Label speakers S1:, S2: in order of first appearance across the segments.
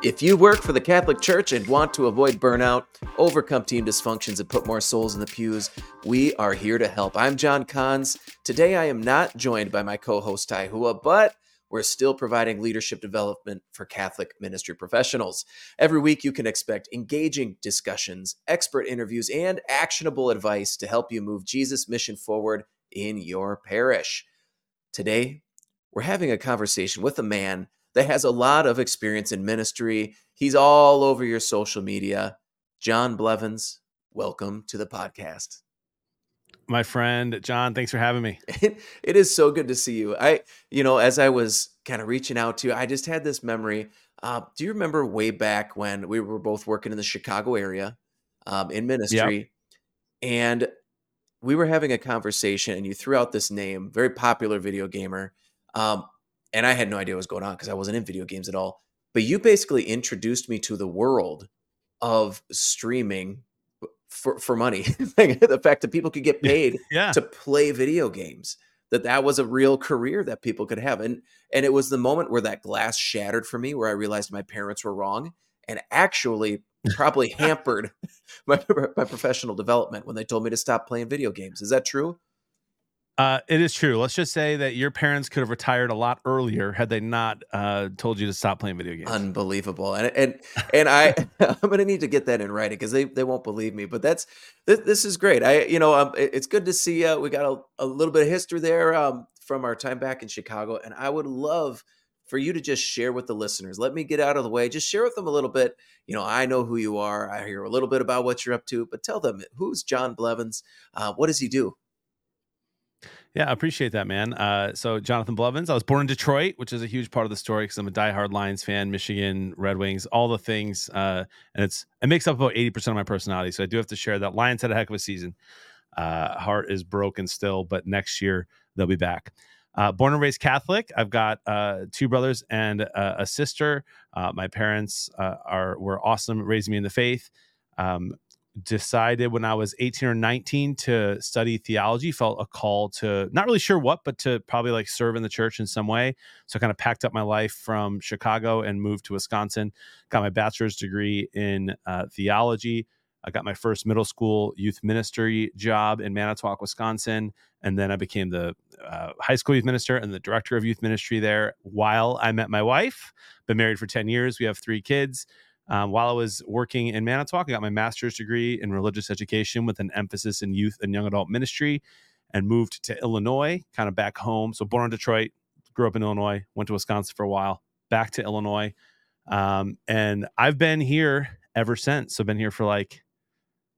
S1: If you work for the Catholic Church and want to avoid burnout, overcome team dysfunctions, and put more souls in the pews, we are here to help. I'm John Kahns. Today I am not joined by my co host Tai Hua, but we're still providing leadership development for Catholic ministry professionals. Every week, you can expect engaging discussions, expert interviews, and actionable advice to help you move Jesus' mission forward in your parish. Today, we're having a conversation with a man that has a lot of experience in ministry. He's all over your social media. John Blevins, welcome to the podcast.
S2: My friend John, thanks for having me.
S1: It, it is so good to see you. I, you know, as I was kind of reaching out to you, I just had this memory. Uh, do you remember way back when we were both working in the Chicago area um, in ministry, yep. and we were having a conversation, and you threw out this name, very popular video gamer. Um, and I had no idea what was going on because I wasn't in video games at all. But you basically introduced me to the world of streaming for for money. the fact that people could get paid yeah. to play video games. That that was a real career that people could have, and and it was the moment where that glass shattered for me, where I realized my parents were wrong, and actually probably hampered my my professional development when they told me to stop playing video games. Is that true?
S2: Uh, it is true. Let's just say that your parents could have retired a lot earlier had they not uh, told you to stop playing video games.
S1: Unbelievable, and and and I I'm gonna need to get that in writing because they, they won't believe me. But that's this, this is great. I you know um, it, it's good to see. Uh, we got a, a little bit of history there um, from our time back in Chicago, and I would love for you to just share with the listeners. Let me get out of the way. Just share with them a little bit. You know, I know who you are. I hear a little bit about what you're up to, but tell them who's John Blevins. Uh, what does he do?
S2: Yeah, I appreciate that, man. Uh, so, Jonathan Blevins, I was born in Detroit, which is a huge part of the story because I'm a diehard Lions fan, Michigan, Red Wings, all the things. Uh, and it's it makes up about 80% of my personality. So, I do have to share that. Lions had a heck of a season. Uh, heart is broken still, but next year they'll be back. Uh, born and raised Catholic. I've got uh, two brothers and a sister. Uh, my parents are were awesome, raising me in the faith. Um, decided when I was 18 or 19 to study theology, felt a call to not really sure what, but to probably like serve in the church in some way. So I kind of packed up my life from Chicago and moved to Wisconsin, got my bachelor's degree in uh, theology. I got my first middle school youth ministry job in Manitowoc, Wisconsin. And then I became the uh, high school youth minister and the director of youth ministry there while I met my wife. Been married for 10 years. We have three kids. Um, while I was working in Manitowoc, I got my master's degree in religious education with an emphasis in youth and young adult ministry and moved to Illinois, kind of back home. So, born in Detroit, grew up in Illinois, went to Wisconsin for a while, back to Illinois. Um, and I've been here ever since. So, I've been here for like,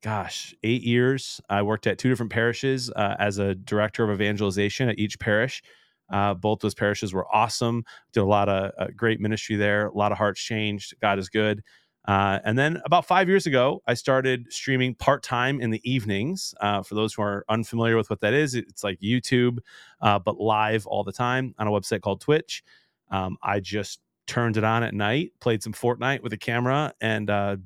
S2: gosh, eight years. I worked at two different parishes uh, as a director of evangelization at each parish. Uh, both those parishes were awesome. Did a lot of uh, great ministry there. A lot of hearts changed. God is good. Uh, and then about five years ago, I started streaming part time in the evenings. Uh, for those who are unfamiliar with what that is, it's like YouTube, uh, but live all the time on a website called Twitch. Um, I just turned it on at night, played some Fortnite with a camera, and uh,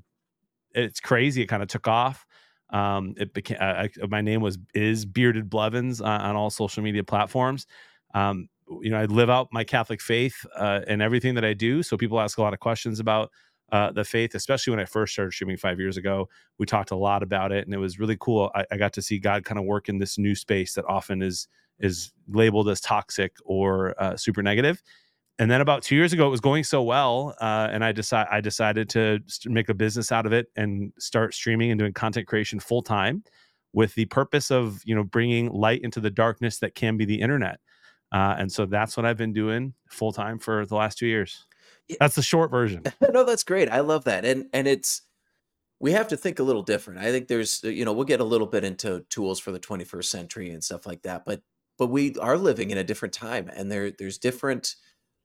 S2: it's crazy. It kind of took off. Um, it became I, my name was is Bearded Blevins on, on all social media platforms. Um, you know, I live out my Catholic faith uh, and everything that I do. So people ask a lot of questions about uh, the faith, especially when I first started streaming five years ago. We talked a lot about it, and it was really cool. I, I got to see God kind of work in this new space that often is is labeled as toxic or uh, super negative. And then about two years ago, it was going so well, uh, and I decide I decided to make a business out of it and start streaming and doing content creation full time, with the purpose of you know bringing light into the darkness that can be the internet. Uh, and so that's what I've been doing full time for the last two years. That's the short version.
S1: no, that's great. I love that. And and it's we have to think a little different. I think there's you know, we'll get a little bit into tools for the 21st century and stuff like that, but but we are living in a different time and there there's different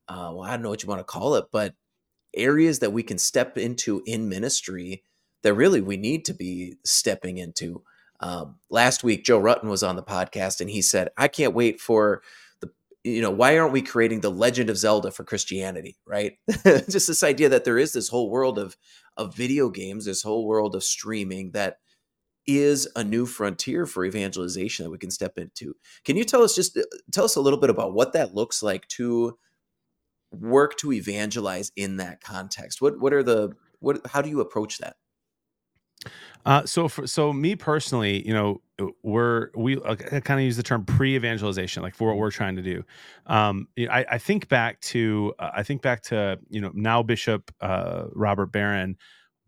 S1: uh well, I don't know what you want to call it, but areas that we can step into in ministry that really we need to be stepping into. Um, last week, Joe Rutten was on the podcast and he said, I can't wait for you know, why aren't we creating the Legend of Zelda for Christianity, right? Just this idea that there is this whole world of of video games, this whole world of streaming that is a new frontier for evangelization that we can step into. Can you tell us just uh, tell us a little bit about what that looks like to work to evangelize in that context? What what are the what how do you approach that?
S2: Uh, so for so me personally, you know, uh, we're we uh, kind of use the term pre-evangelization, like for what we're trying to do. Um, I, I think back to uh, I think back to you know now Bishop uh, Robert Barron,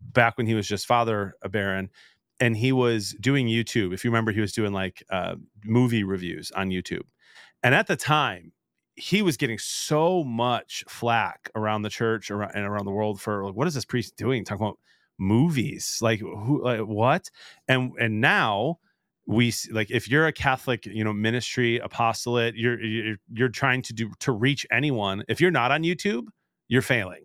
S2: back when he was just Father Barron, and he was doing YouTube. If you remember, he was doing like uh, movie reviews on YouTube, and at the time, he was getting so much flack around the church and around the world for like, what is this priest doing? Talking about movies. Like who like what? And and now we like if you're a catholic you know ministry apostolate you're you're, you're trying to do to reach anyone if you're not on youtube you're failing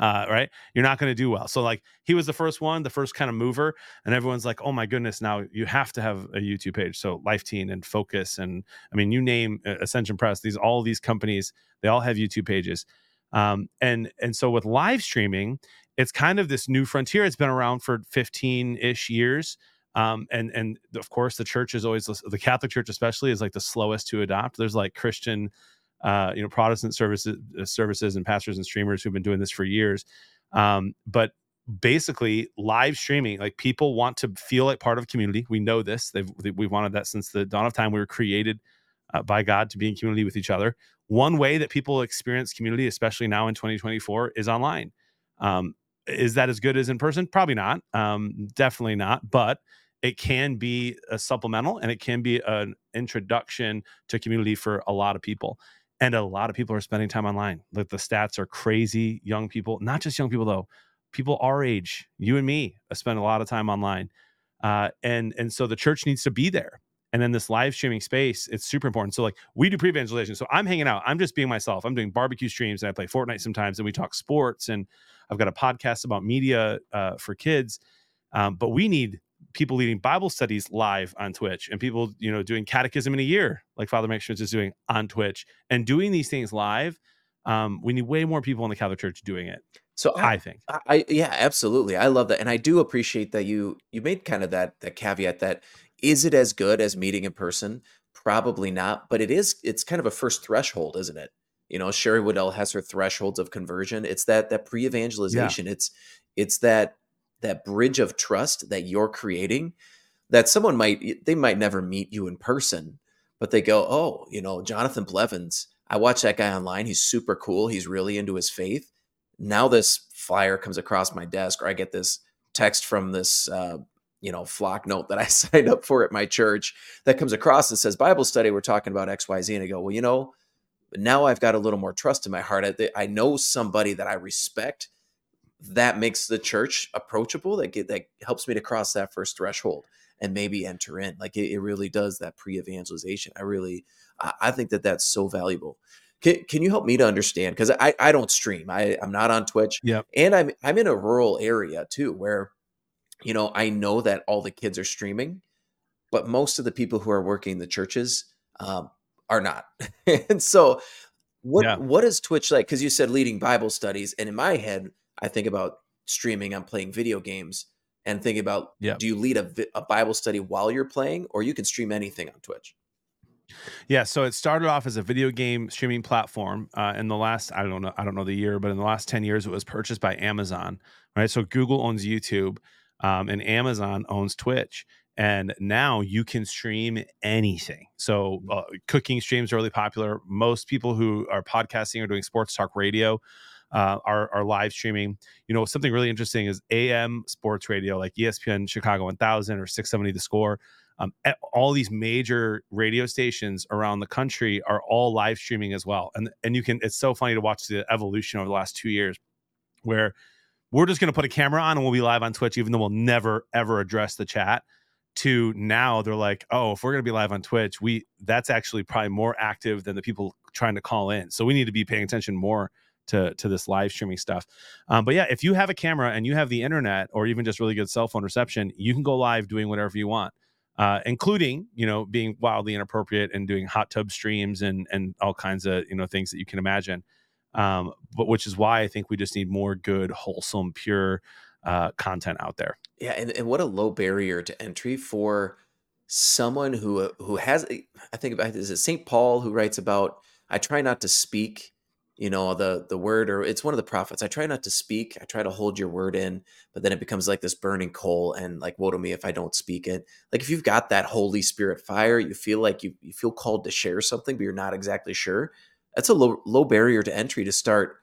S2: uh, right? You're not going to do well. So like he was the first one the first kind of mover and everyone's like oh my goodness now you have to have a youtube page. So life teen and focus and i mean you name uh, ascension press these all these companies they all have youtube pages um, and and so with live streaming it's kind of this new frontier. It's been around for 15 ish years. Um, and and of course the church is always the Catholic Church especially is like the slowest to adopt. There's like Christian, uh, you know, Protestant services uh, services and pastors and streamers who've been doing this for years. Um, but basically live streaming like people want to feel like part of community we know this they've we've wanted that since the dawn of time we were created uh, by god to be in community with each other one way that people experience community especially now in 2024 is online um, is that as good as in person? Probably not. Um, definitely not. But it can be a supplemental and it can be an introduction to community for a lot of people. And a lot of people are spending time online. Like the stats are crazy. Young people, not just young people though, people our age, you and me, spend a lot of time online. Uh, and and so the church needs to be there. And then this live streaming space, it's super important. So like we do pre-evangelization. So I'm hanging out. I'm just being myself. I'm doing barbecue streams and I play Fortnite sometimes and we talk sports and I've got a podcast about media uh, for kids. Um, but we need people leading Bible studies live on Twitch and people, you know, doing catechism in a year, like Father Mike Schmitz is doing on Twitch and doing these things live. Um, we need way more people in the Catholic Church doing it. So I, I think,
S1: I, I, yeah, absolutely, I love that, and I do appreciate that you you made kind of that that caveat that is it as good as meeting in person? Probably not, but it is. It's kind of a first threshold, isn't it? You know, Sherry Weddell has her thresholds of conversion. It's that that pre-evangelization. Yeah. It's it's that that bridge of trust that you're creating that someone might they might never meet you in person, but they go, "Oh, you know, Jonathan Blevins, I watch that guy online. He's super cool. He's really into his faith." Now this flyer comes across my desk or I get this text from this uh, you know Flocknote that I signed up for at my church that comes across and says Bible study. We're talking about X Y Z, and I go, well, you know, now I've got a little more trust in my heart. I, I know somebody that I respect. That makes the church approachable. That get, that helps me to cross that first threshold and maybe enter in. Like it, it really does that pre-evangelization. I really, I, I think that that's so valuable. Can, can you help me to understand? Because I, I don't stream. I, I'm not on Twitch.
S2: Yeah.
S1: And I'm I'm in a rural area too, where, you know, I know that all the kids are streaming, but most of the people who are working the churches, um, are not. and so what yeah. what is Twitch like? Because you said leading Bible studies, and in my head, I think about streaming. I'm playing video games, and think about yeah. do you lead a, a Bible study while you're playing, or you can stream anything on Twitch?
S2: Yeah, so it started off as a video game streaming platform. Uh, in the last, I don't know, I don't know the year, but in the last ten years, it was purchased by Amazon. Right, so Google owns YouTube, um, and Amazon owns Twitch and now you can stream anything. So mm. uh, cooking streams are really popular. Most people who are podcasting or doing sports talk radio uh, are, are live streaming. You know something really interesting is am sports radio like espn chicago 1000 or 670 the score. Um, all these major radio stations around the country are all live streaming as well. And and you can it's so funny to watch the evolution over the last two years where we're just going to put a camera on and we'll be live on twitch even though we'll never ever address the chat to now they're like oh if we're going to be live on twitch we that's actually probably more active than the people trying to call in. So we need to be paying attention more to to this live streaming stuff. Um, but yeah if you have a camera and you have the internet or even just really good cell phone reception you can go live doing whatever you want uh, including you know being wildly inappropriate and doing hot tub streams and and all kinds of you know things that you can imagine um, but which is why i think we just need more good wholesome pure uh, content out there.
S1: Yeah, and, and what a low barrier to entry for someone who who has. I think about is it Saint Paul who writes about I try not to speak you know the the word or it's one of the prophets i try not to speak i try to hold your word in but then it becomes like this burning coal and like woe to me if i don't speak it like if you've got that holy spirit fire you feel like you, you feel called to share something but you're not exactly sure that's a low low barrier to entry to start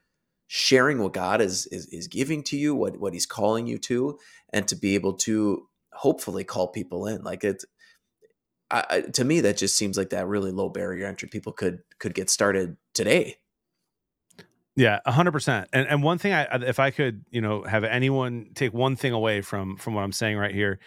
S1: sharing what god is is, is giving to you what what he's calling you to and to be able to hopefully call people in like it's I, to me that just seems like that really low barrier entry people could could get started today
S2: yeah, hundred percent. And and one thing, I if I could, you know, have anyone take one thing away from from what I'm saying right here,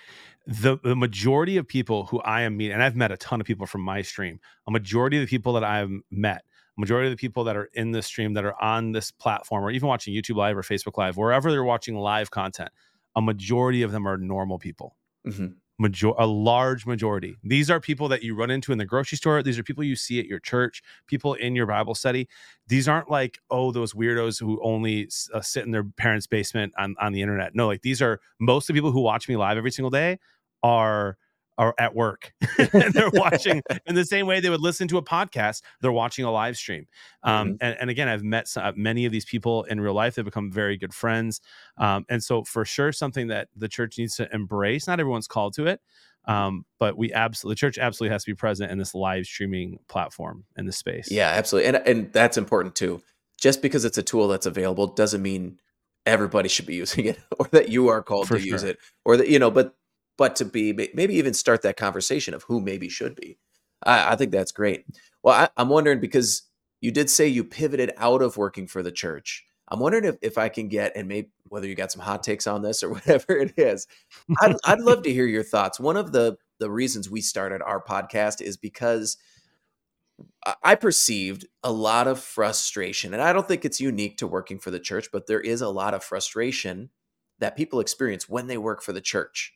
S2: the the majority of people who I am meeting, and I've met a ton of people from my stream. A majority of the people that I've met, majority of the people that are in this stream that are on this platform, or even watching YouTube Live or Facebook Live, wherever they're watching live content, a majority of them are normal people. Mm-hmm major a large majority. These are people that you run into in the grocery store. These are people you see at your church, people in your Bible study. These aren't like, oh, those weirdos who only uh, sit in their parents' basement on, on the internet. No, like these are most of the people who watch me live every single day are are at work. And they're watching in the same way they would listen to a podcast they're watching a live stream. Um, mm-hmm. and, and, again i've met some, uh, many of these people in real life they've become very good friends. Um, and so for sure something that the church needs to embrace not everyone's called to it um, but we absolutely the church absolutely has to be present in this live streaming platform in the space.
S1: Yeah absolutely. And, and that's important too. Just because it's a tool that's available doesn't mean everybody should be using it or that you are called for to sure. use it or that you know but but to be maybe even start that conversation of who maybe should be. I, I think that's great. Well, I, I'm wondering because you did say you pivoted out of working for the church. I'm wondering if, if I can get, and maybe whether you got some hot takes on this or whatever it is. I'd, I'd love to hear your thoughts. One of the the reasons we started our podcast is because I perceived a lot of frustration, and I don't think it's unique to working for the church, but there is a lot of frustration that people experience when they work for the church.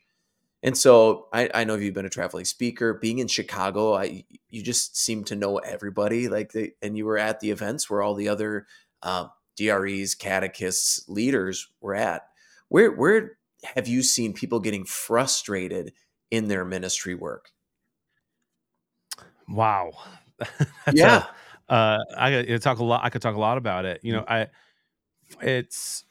S1: And so I, I know you've been a traveling speaker, being in Chicago, I you just seem to know everybody. Like they, and you were at the events where all the other uh, DREs, catechists, leaders were at. Where where have you seen people getting frustrated in their ministry work?
S2: Wow.
S1: yeah.
S2: A, uh, I could talk a lot. I could talk a lot about it. You know, I it's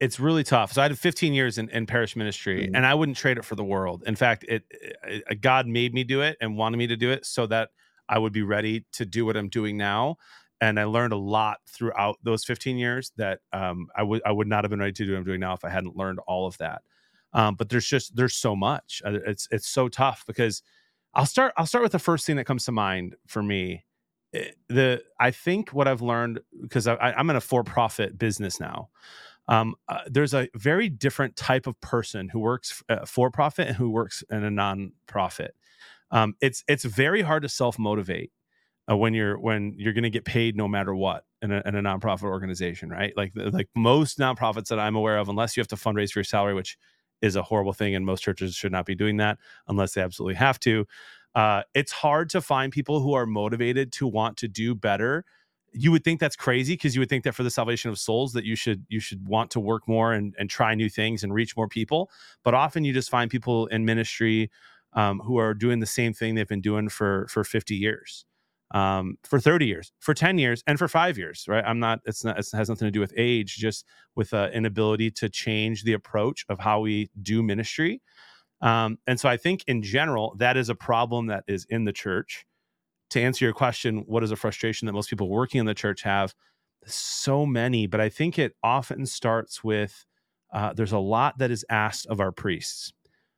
S2: it's really tough. So I had 15 years in, in parish ministry, mm-hmm. and I wouldn't trade it for the world. In fact, it, it, God made me do it and wanted me to do it so that I would be ready to do what I'm doing now. And I learned a lot throughout those 15 years that um, I would I would not have been ready to do what I'm doing now if I hadn't learned all of that. Um, but there's just there's so much. Uh, it's it's so tough because I'll start I'll start with the first thing that comes to mind for me. Eh, the I think what I've learned because I, I'm in a for profit business now um, uh, there's a very different type of person who works uh, for profit and who works in a nonprofit. Um, it's it's very hard to self motivate uh, when you're when you're going to get paid no matter what in a, in a nonprofit organization, right? Like like most nonprofits that I'm aware of, unless you have to fundraise for your salary, which is a horrible thing, and most churches should not be doing that unless they absolutely have to. Uh, it's hard to find people who are motivated to want to do better you would think that's crazy because you would think that for the salvation of souls that you should you should want to work more and, and try new things and reach more people but often you just find people in ministry um, who are doing the same thing they've been doing for for 50 years um, for 30 years for 10 years and for five years right? I'm not it's not it has nothing to do with age just with an inability to change the approach of how we do ministry um, and so i think in general that is a problem that is in the church to answer your question, what is a frustration that most people working in the church have? So many, but I think it often starts with uh, there's a lot that is asked of our priests,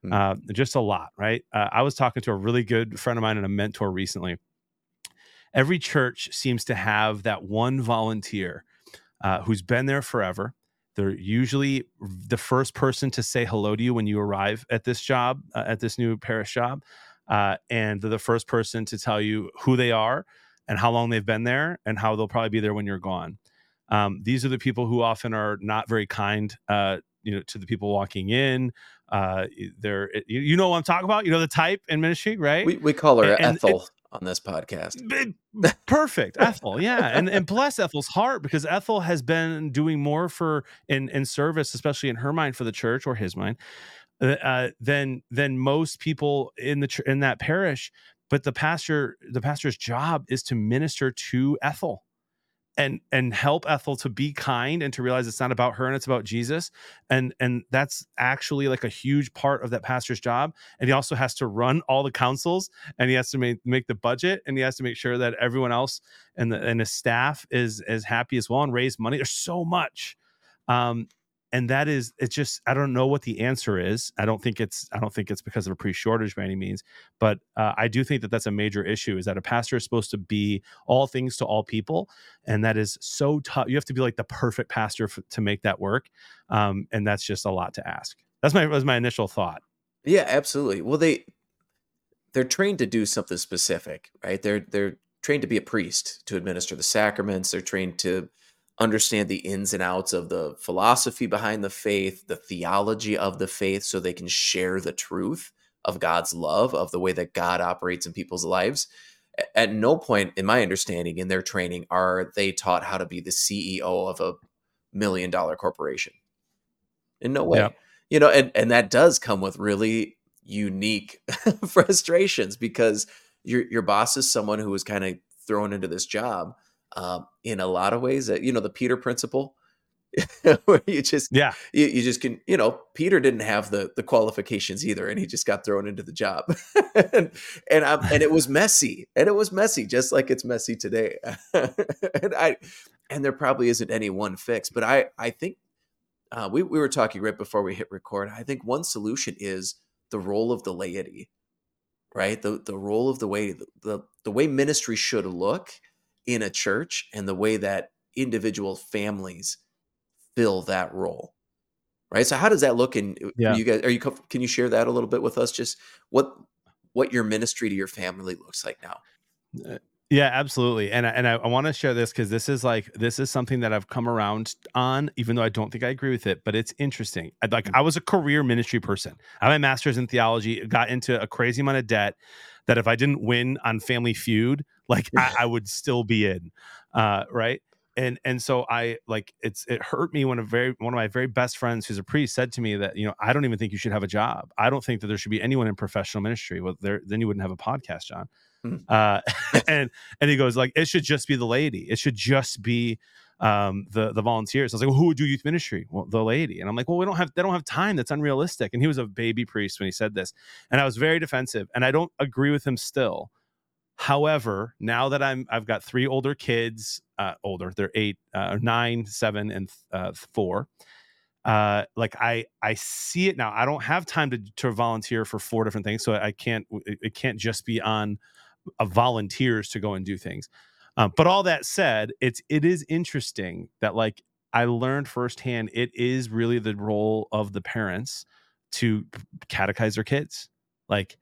S2: mm. uh, just a lot, right? Uh, I was talking to a really good friend of mine and a mentor recently. Every church seems to have that one volunteer uh, who's been there forever. They're usually the first person to say hello to you when you arrive at this job, uh, at this new parish job uh, and they're the first person to tell you who they are and how long they've been there and how they'll probably be there when you're gone. Um, these are the people who often are not very kind, uh, you know, to the people walking in. Uh, they're, you, you, know what I'm talking about. You know the type in ministry, right?
S1: We, we call her and, Ethel and on this podcast.
S2: Perfect, Ethel. Yeah, and and bless Ethel's heart because Ethel has been doing more for in in service, especially in her mind for the church or his mind, uh, than than most people in the in that parish. But the pastor, the pastor's job is to minister to Ethel, and and help Ethel to be kind and to realize it's not about her and it's about Jesus and and that's actually like a huge part of that pastor's job and he also has to run all the councils and he has to make, make the budget and he has to make sure that everyone else and the and his staff is as happy as well and raise money there's so much um and that is it's just i don't know what the answer is i don't think it's i don't think it's because of a pre-shortage by any means but uh, i do think that that's a major issue is that a pastor is supposed to be all things to all people and that is so tough you have to be like the perfect pastor f- to make that work um, and that's just a lot to ask. That's my was my initial thought.
S1: Yeah absolutely. Well they they're trained to do something specific right? They're they're trained to be a priest to administer the sacraments they're trained to understand the ins and outs of the philosophy behind the faith, the theology of the faith, so they can share the truth of God's love, of the way that God operates in people's lives. At no point, in my understanding, in their training, are they taught how to be the CEO of a million dollar corporation. In no way. Yeah. You know, and, and that does come with really unique frustrations because your your boss is someone who was kind of thrown into this job um, in a lot of ways. That you know, the Peter principle, where you just
S2: yeah,
S1: you, you, just can you know, Peter didn't have the the qualifications either, and he just got thrown into the job, and and, um, and it was messy, and it was messy, just like it's messy today, and I and there probably isn't any one fix, but I I think. Uh, we, we were talking right before we hit record. I think one solution is the role of the laity, right? The the role of the way the, the, the way ministry should look in a church and the way that individual families fill that role right so how does that look in uh, yeah. you guys are you can you share that a little bit with us just what what your ministry to your family looks like now
S2: uh, yeah, absolutely. And and I, I want to share this because this is like this is something that I've come around on, even though I don't think I agree with it. But it's interesting. I, like mm. I was a career ministry person. I have my master's in theology. Got into a crazy amount of debt that if I didn't win on Family Feud, like I, I would still be in. Uh, right. And and so I like it's it hurt me when a very one of my very best friends who's a priest said to me that you know I don't even think you should have a job. I don't think that there should be anyone in professional ministry. Well, there then you wouldn't have a podcast, John. Mm. Uh, and and he goes like, it should just be the laity. It should just be um, the the volunteers. I was like, well, who would do youth ministry? Well, the laity. And I'm like, well, we don't have they don't have time. That's unrealistic. And he was a baby priest when he said this, and I was very defensive. And I don't agree with him still. However, now that I'm I've got three older kids, uh, older they're eight, uh, nine, seven, and uh, four uh like i i see it now i don't have time to to volunteer for four different things so i can't it can't just be on of volunteers to go and do things. Um, but all that said, it's it is interesting that like I learned firsthand it is really the role of the parents to catechize their kids. Like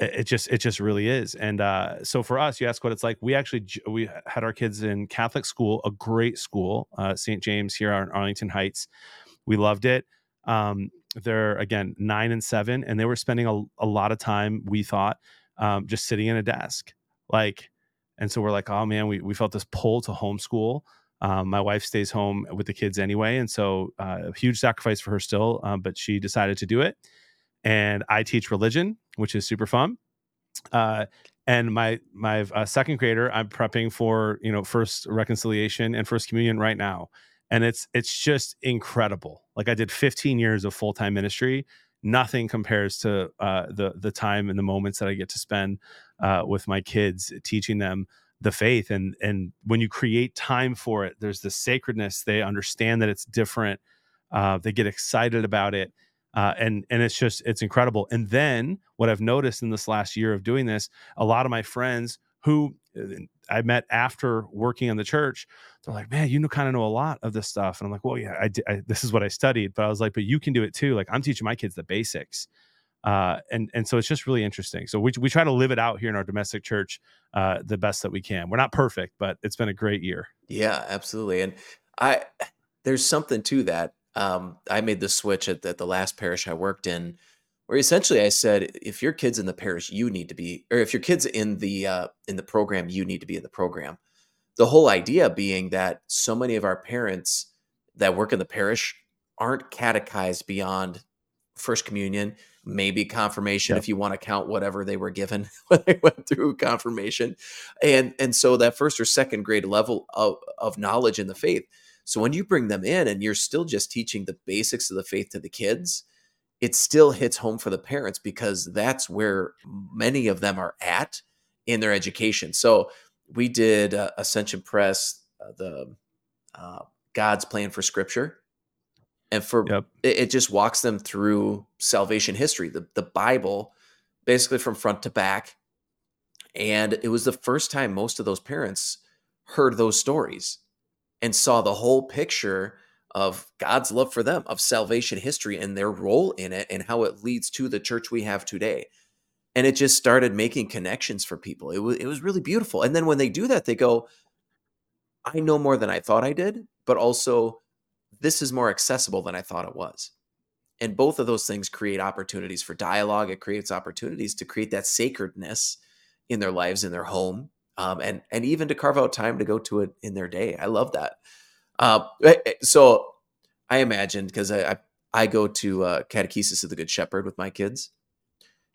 S2: it, just it just really is. And uh, so for us, you ask what it's like. We actually we had our kids in Catholic school, a great school, uh, St. James here on Arlington Heights. We loved it. Um, they're again nine and seven, and they were spending a, a lot of time. We thought um, just sitting in a desk. Like, and so we're like, oh man, we, we felt this pull to homeschool. Um, my wife stays home with the kids anyway. And so uh, a huge sacrifice for her still, um, but she decided to do it. And I teach religion, which is super fun. Uh, and my my uh, second grader, I'm prepping for you know first reconciliation and first communion right now, and it's it's just incredible. Like I did 15 years of full time ministry, nothing compares to uh, the the time and the moments that I get to spend uh, with my kids, teaching them the faith. And and when you create time for it, there's the sacredness. They understand that it's different. Uh, they get excited about it, uh, and and it's just it's incredible. And then what I've noticed in this last year of doing this, a lot of my friends who uh, I met after working in the church, they're like, man, you know, kind of know a lot of this stuff. And I'm like, well, yeah, I, I, this is what I studied, but I was like, but you can do it too. Like I'm teaching my kids the basics. Uh, and, and so it's just really interesting. So we, we try to live it out here in our domestic church, uh, the best that we can. We're not perfect, but it's been a great year.
S1: Yeah, absolutely. And I, there's something to that. Um, I made the switch at, at the last parish I worked in where essentially I said, if your kid's in the parish, you need to be, or if your kid's in the uh, in the program, you need to be in the program. The whole idea being that so many of our parents that work in the parish aren't catechized beyond First Communion. maybe confirmation yep. if you want to count whatever they were given when they went through confirmation and and so that first or second grade level of, of knowledge in the faith so when you bring them in and you're still just teaching the basics of the faith to the kids it still hits home for the parents because that's where many of them are at in their education. So we did uh, ascension press uh, the uh, god's plan for scripture. And for yep. it, it, just walks them through salvation history. The, the bible basically from front to back. And it was the first time most of those parents heard those stories and saw the whole picture of god's love for them of salvation history and their role in it and how it leads to the church we have today and it just started making connections for people it was, it was really beautiful and then when they do that they go i know more than i thought i did but also this is more accessible than I thought it was. And both of those things create opportunities for dialogue. It creates opportunities to create that sacredness in their lives, in their home, um, and and even to carve out time to go to it in their day. I love that. Uh, so I imagined because I, I, I go to uh, catechesis of the Good Shepherd with my kids.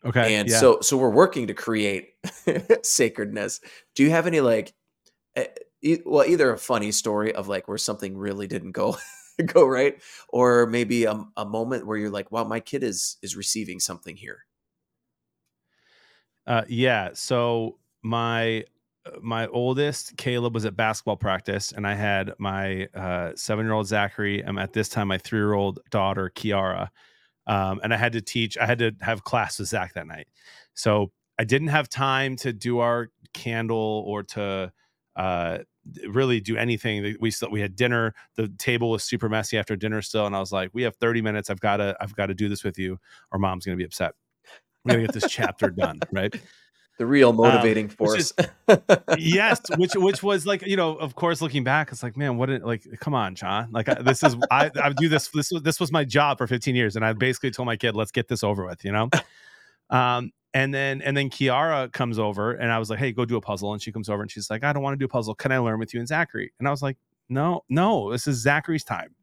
S2: Okay,
S1: and yeah. so so we're working to create sacredness. Do you have any like? Eh, well, either a funny story of like where something really didn't go go right or maybe a, a moment where you're like wow my kid is is receiving something here
S2: uh, yeah so my my oldest caleb was at basketball practice and i had my uh, seven year old zachary and at this time my three year old daughter kiara um, and i had to teach i had to have class with zach that night so i didn't have time to do our candle or to uh, really do anything. We still we had dinner. The table was super messy after dinner still, and I was like, "We have 30 minutes. I've got to I've got to do this with you, or mom's gonna be upset. We're gonna get this chapter done, right?"
S1: The real um, motivating um, force.
S2: Is, yes, which which was like you know, of course, looking back, it's like, man, what? Did, like, come on, John. Like, this is I I do this. This this was my job for 15 years, and I basically told my kid, let's get this over with. You know. Um, and then and then Kiara comes over and I was like, hey, go do a puzzle. And she comes over and she's like, I don't want to do a puzzle. Can I learn with you and Zachary? And I was like, no, no, this is Zachary's time.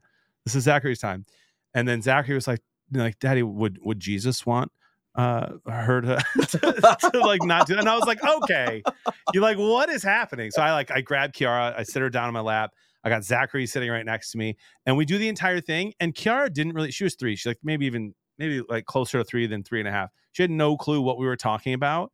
S2: This is Zachary's time. And then Zachary was like, like, Daddy, would would Jesus want uh her to, to, to, like not do that? And I was like, okay. You're like, what is happening? So I like I grabbed Kiara, I sit her down on my lap. I got Zachary sitting right next to me, and we do the entire thing. And Kiara didn't really, she was three. She like maybe even maybe like closer to three than three and a half. She had no clue what we were talking about,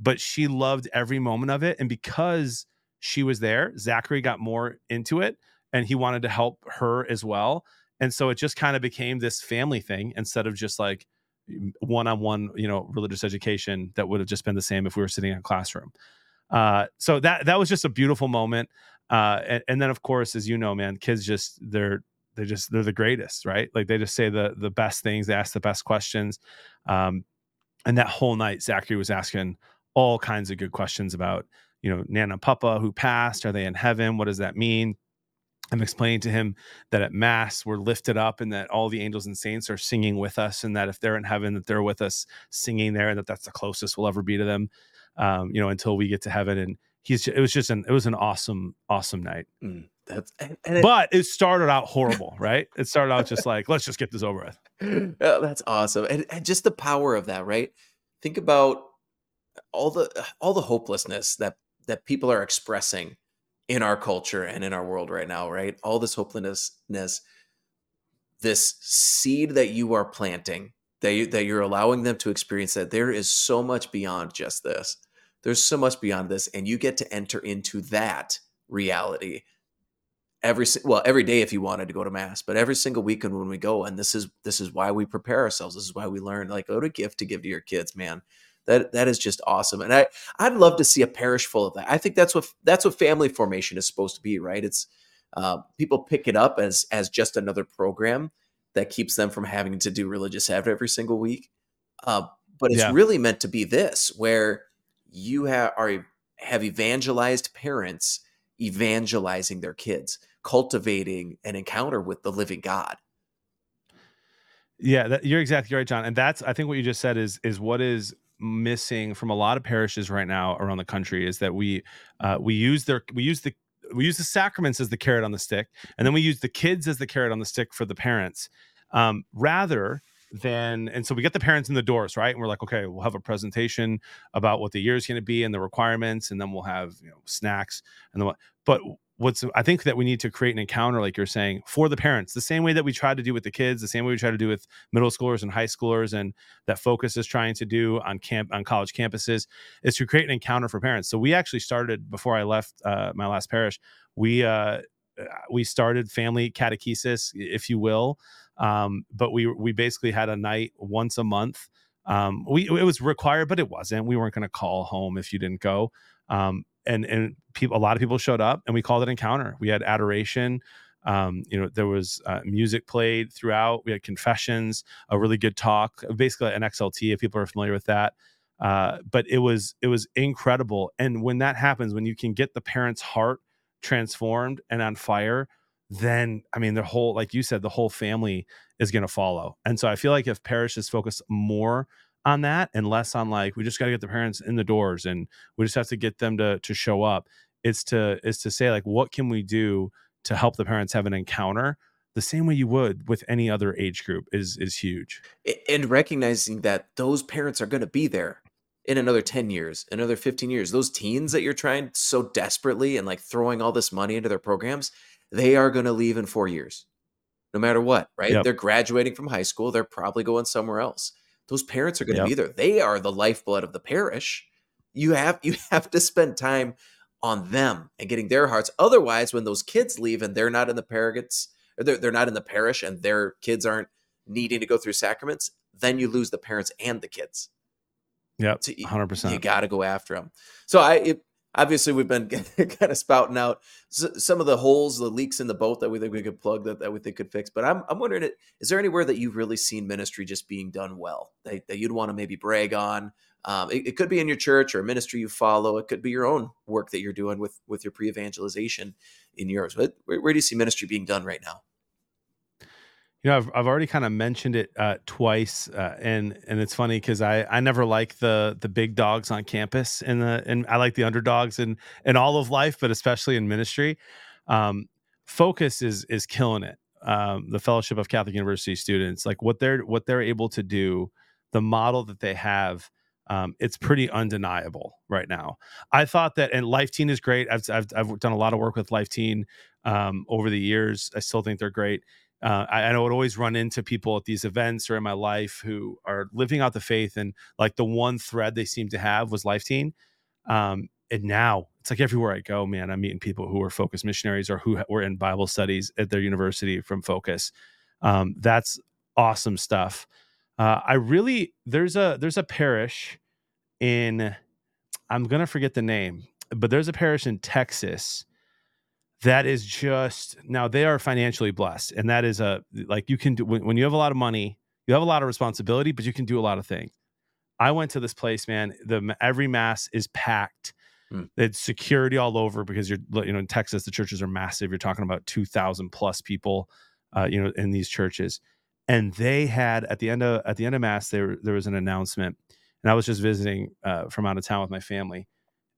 S2: but she loved every moment of it. And because she was there, Zachary got more into it and he wanted to help her as well. And so it just kind of became this family thing instead of just like one on one, you know, religious education that would have just been the same if we were sitting in a classroom. Uh, so that that was just a beautiful moment. Uh, and, and then of course, as you know, man, kids just they're they just they're the greatest, right? Like they just say the the best things, they ask the best questions. Um, and that whole night, Zachary was asking all kinds of good questions about, you know, Nana Papa who passed. Are they in heaven? What does that mean? I'm explaining to him that at Mass we're lifted up and that all the angels and saints are singing with us, and that if they're in heaven, that they're with us singing there, and that that's the closest we'll ever be to them, um, you know, until we get to heaven. And he's it was just an it was an awesome awesome night. Mm. That's and, and it, but it started out horrible, right? It started out just like let's just get this over
S1: with. Oh, that's awesome, and, and just the power of that, right? Think about all the all the hopelessness that that people are expressing in our culture and in our world right now, right? All this hopelessness, this seed that you are planting, that you, that you're allowing them to experience that there is so much beyond just this. There's so much beyond this, and you get to enter into that reality every well every day if you wanted to go to mass but every single weekend when we go and this is this is why we prepare ourselves this is why we learn like what a gift to give to your kids man that that is just awesome and i i'd love to see a parish full of that i think that's what that's what family formation is supposed to be right it's uh, people pick it up as as just another program that keeps them from having to do religious habit every single week uh, but it's yeah. really meant to be this where you have are have evangelized parents evangelizing their kids cultivating an encounter with the living God.
S2: Yeah, that, you're exactly right, John. And that's I think what you just said is is what is missing from a lot of parishes right now around the country is that we uh, we use their we use the we use the sacraments as the carrot on the stick, and then we use the kids as the carrot on the stick for the parents. Um, rather than. and so we get the parents in the doors right and we're like okay we'll have a presentation about what the year is going to be and the requirements and then we'll have you know snacks and then but what's i think that we need to create an encounter like you're saying for the parents the same way that we try to do with the kids the same way we try to do with middle schoolers and high schoolers and that focus is trying to do on camp on college campuses is to create an encounter for parents so we actually started before i left uh, my last parish we uh, uh we started family catechesis if you will um, but we we basically had a night once a month. Um, we it was required, but it wasn't. We weren't going to call home if you didn't go. Um, and and people, a lot of people showed up, and we called it encounter. We had adoration. Um, you know, there was uh, music played throughout. We had confessions, a really good talk, basically an XLT if people are familiar with that. Uh, but it was it was incredible. And when that happens, when you can get the parent's heart transformed and on fire, then I mean the whole like you said the whole family is going to follow. And so I feel like if parishes focus more on that and less on like we just got to get the parents in the doors and we just have to get them to to show up. It's to is to say like what can we do to help the parents have an encounter the same way you would with any other age group is is huge.
S1: And recognizing that those parents are going to be there in another 10 years, another 15 years. Those teens that you're trying so desperately and like throwing all this money into their programs, they are going to leave in four years, no matter what, right? Yep. They're graduating from high school. They're probably going somewhere else. Those parents are going to yep. be there. They are the lifeblood of the parish. You have you have to spend time on them and getting their hearts. Otherwise, when those kids leave and they're not in the paragots, or they're, they're not in the parish and their kids aren't needing to go through sacraments, then you lose the parents and the kids.
S2: Yeah, hundred percent.
S1: You got to go after them. So I, it, obviously we've been kind of spouting out some of the holes, the leaks in the boat that we think we could plug that, that we think could fix. But I'm, I'm wondering, is there anywhere that you've really seen ministry just being done well that, that you'd want to maybe brag on? Um, it, it, could be in your church or a ministry you follow. It could be your own work that you're doing with with your pre-evangelization in yours. But where, where do you see ministry being done right now?
S2: You know, I've I've already kind of mentioned it uh, twice, uh, and and it's funny because I I never like the the big dogs on campus, and the and I like the underdogs in in all of life, but especially in ministry. Um, focus is is killing it. Um, the Fellowship of Catholic University students, like what they're what they're able to do, the model that they have, um, it's pretty undeniable right now. I thought that, and Life Teen is great. I've I've, I've done a lot of work with Life Teen um, over the years. I still think they're great uh, I, I would always run into people at these events or in my life who are living out the faith, and like the one thread they seem to have was Life Teen. Um, and now it's like everywhere I go, man, I'm meeting people who are focus missionaries or who were in Bible studies at their university from Focus. Um, that's awesome stuff. Uh, I really there's a there's a parish in I'm gonna forget the name, but there's a parish in Texas that is just now they are financially blessed and that is a like you can do when, when, you have a lot of money you have a lot of responsibility but you can do a lot of things. I went to this place man the every mass is packed. Mm. it's security all over because you're you know in texas the churches are massive. You're talking about 2000 plus people uh, you know in these churches. And they had at the end of at the end of mass there there was an announcement and i was just visiting uh, from out of town with my family.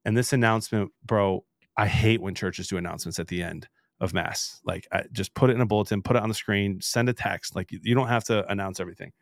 S2: And this announcement bro I hate when churches do announcements at the end of mass. Like, I, just put it in a bulletin, put it on the screen, send a text. Like, you don't have to announce everything.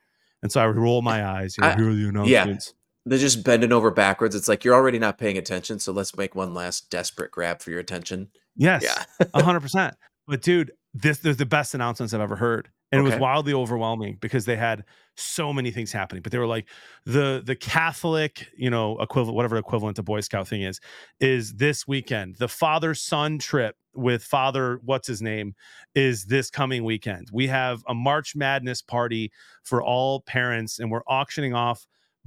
S2: And so I roll my eyes. You know, I, here are the announcements.
S1: Yeah. They're just bending over backwards. It's like you're already not paying attention, so let's make one last desperate grab for your attention.
S2: Yes, yeah, hundred percent. But dude, this is the best announcements I've ever heard and okay. it was wildly overwhelming because they had so many things happening but they were like the the catholic you know equivalent whatever equivalent to boy scout thing is is this weekend. The father son trip with father what's his name is this coming weekend. We have a march madness party for all parents and we're auctioning off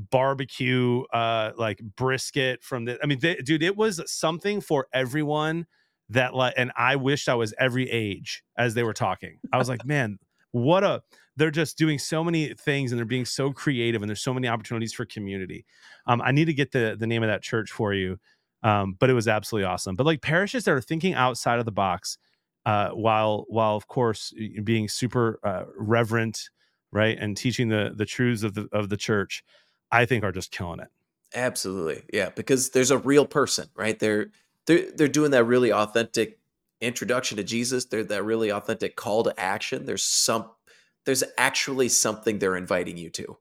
S2: barbecue uh like brisket from the i mean they, dude it was something for everyone that like and i wished i was every age as they were talking. I was like man what a they're just doing so many things and they're being so creative and there's so many opportunities for community. Um, I need to get the the name of that church for you, um, but it was absolutely awesome. But like parishes that are thinking outside of the box, uh, while while of course being super uh, reverent, right, and teaching the the truths of the of the church, I think are just killing it.
S1: Absolutely, yeah, because there's a real person, right? They're they're they're doing that really authentic introduction to Jesus. There's that really authentic call to action. There's some there's actually something they're inviting you to.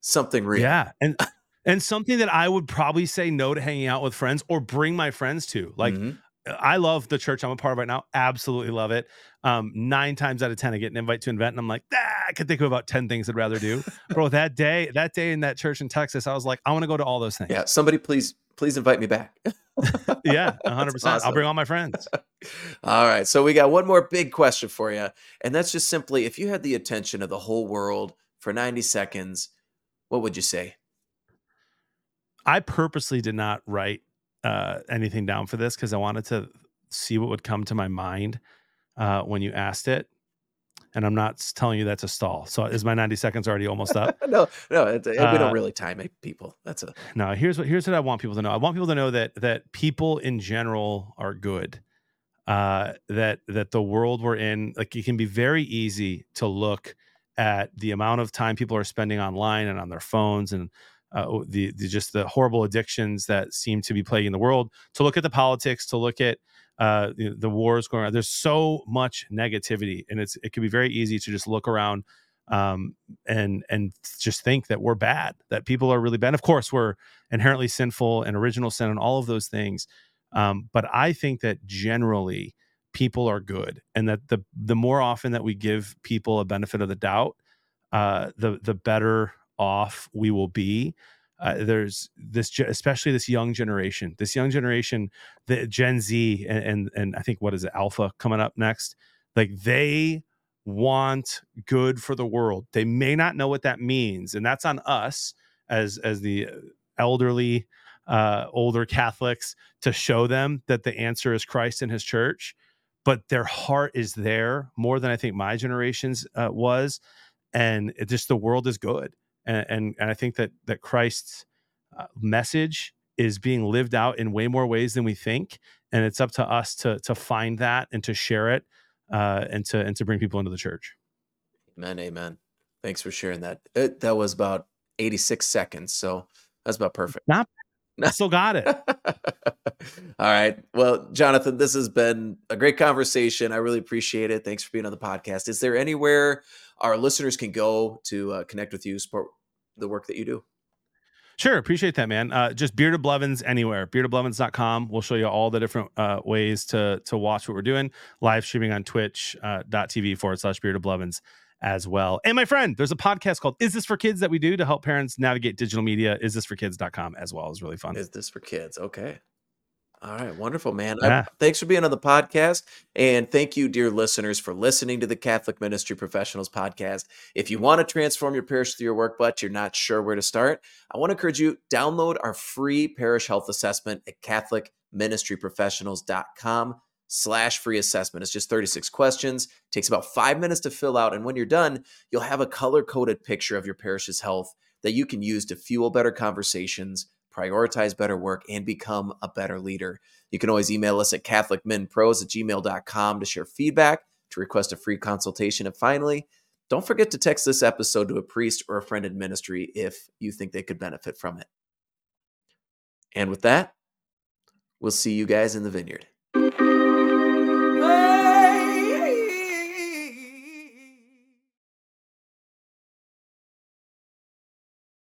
S1: Something real.
S2: Yeah. And and something that I would probably say no to hanging out with friends or bring my friends to. Like mm-hmm. I love the church I'm a part of right now. Absolutely love it. Um, nine times out of ten, I get an invite to invent, and I'm like, ah, I could think of about ten things I'd rather do. Bro, that day, that day in that church in Texas, I was like, I want to go to all those things.
S1: Yeah, somebody please, please invite me back.
S2: yeah, 100. percent awesome. I'll bring all my friends.
S1: all right, so we got one more big question for you, and that's just simply, if you had the attention of the whole world for 90 seconds, what would you say?
S2: I purposely did not write uh, anything down for this because I wanted to see what would come to my mind uh, when you asked it. And I'm not telling you that's a stall. So is my 90 seconds already almost up?
S1: no, no, it, we don't uh, really time it, people. That's a
S2: no. Here's what here's what I want people to know. I want people to know that that people in general are good. Uh, that that the world we're in, like it can be very easy to look at the amount of time people are spending online and on their phones and uh, the, the, just the horrible addictions that seem to be plaguing the world, to look at the politics, to look at uh, the, wars going on. There's so much negativity, and it's it can be very easy to just look around um, and and just think that we're bad, that people are really bad. Of course, we're inherently sinful and original sin and all of those things. Um, but I think that generally people are good, and that the the more often that we give people a benefit of the doubt, uh, the the better off we will be. Uh, there's this, especially this young generation, this young generation, the Gen Z, and, and and I think what is it, Alpha coming up next? Like they want good for the world. They may not know what that means, and that's on us as as the elderly, uh, older Catholics to show them that the answer is Christ and His Church. But their heart is there more than I think my generation's uh, was, and it just the world is good and and, and I think that that Christ's uh, message is being lived out in way more ways than we think, and it's up to us to to find that and to share it, uh, and to and to bring people into the church.
S1: Amen. Amen. Thanks for sharing that. It, that was about 86 seconds, so that's about perfect.
S2: Not I still got it.
S1: All right. Well, Jonathan, this has been a great conversation. I really appreciate it. Thanks for being on the podcast. Is there anywhere our listeners can go to uh, connect with you, support the work that you do?
S2: Sure, appreciate that, man. Uh, just of Blevins anywhere. Beardedblevins.com. We'll show you all the different uh, ways to to watch what we're doing. Live streaming on twitch.tv uh, forward slash Bearded Blevins as well. And my friend, there's a podcast called Is This for Kids that we do to help parents navigate digital media. Is this for kids.com as well is really fun.
S1: Is this for kids? Okay. All right, wonderful, man. Yeah. I, thanks for being on the podcast. And thank you, dear listeners, for listening to the Catholic Ministry Professionals podcast. If you want to transform your parish through your work, but you're not sure where to start, I want to encourage you download our free parish health assessment at catholicministryprofessionals.com slash free assessment. It's just 36 questions, takes about five minutes to fill out. And when you're done, you'll have a color coded picture of your parish's health that you can use to fuel better conversations prioritize better work, and become a better leader. You can always email us at CatholicMinPros at gmail.com to share feedback, to request a free consultation. And finally, don't forget to text this episode to a priest or a friend in ministry if you think they could benefit from it. And with that, we'll see you guys in the vineyard.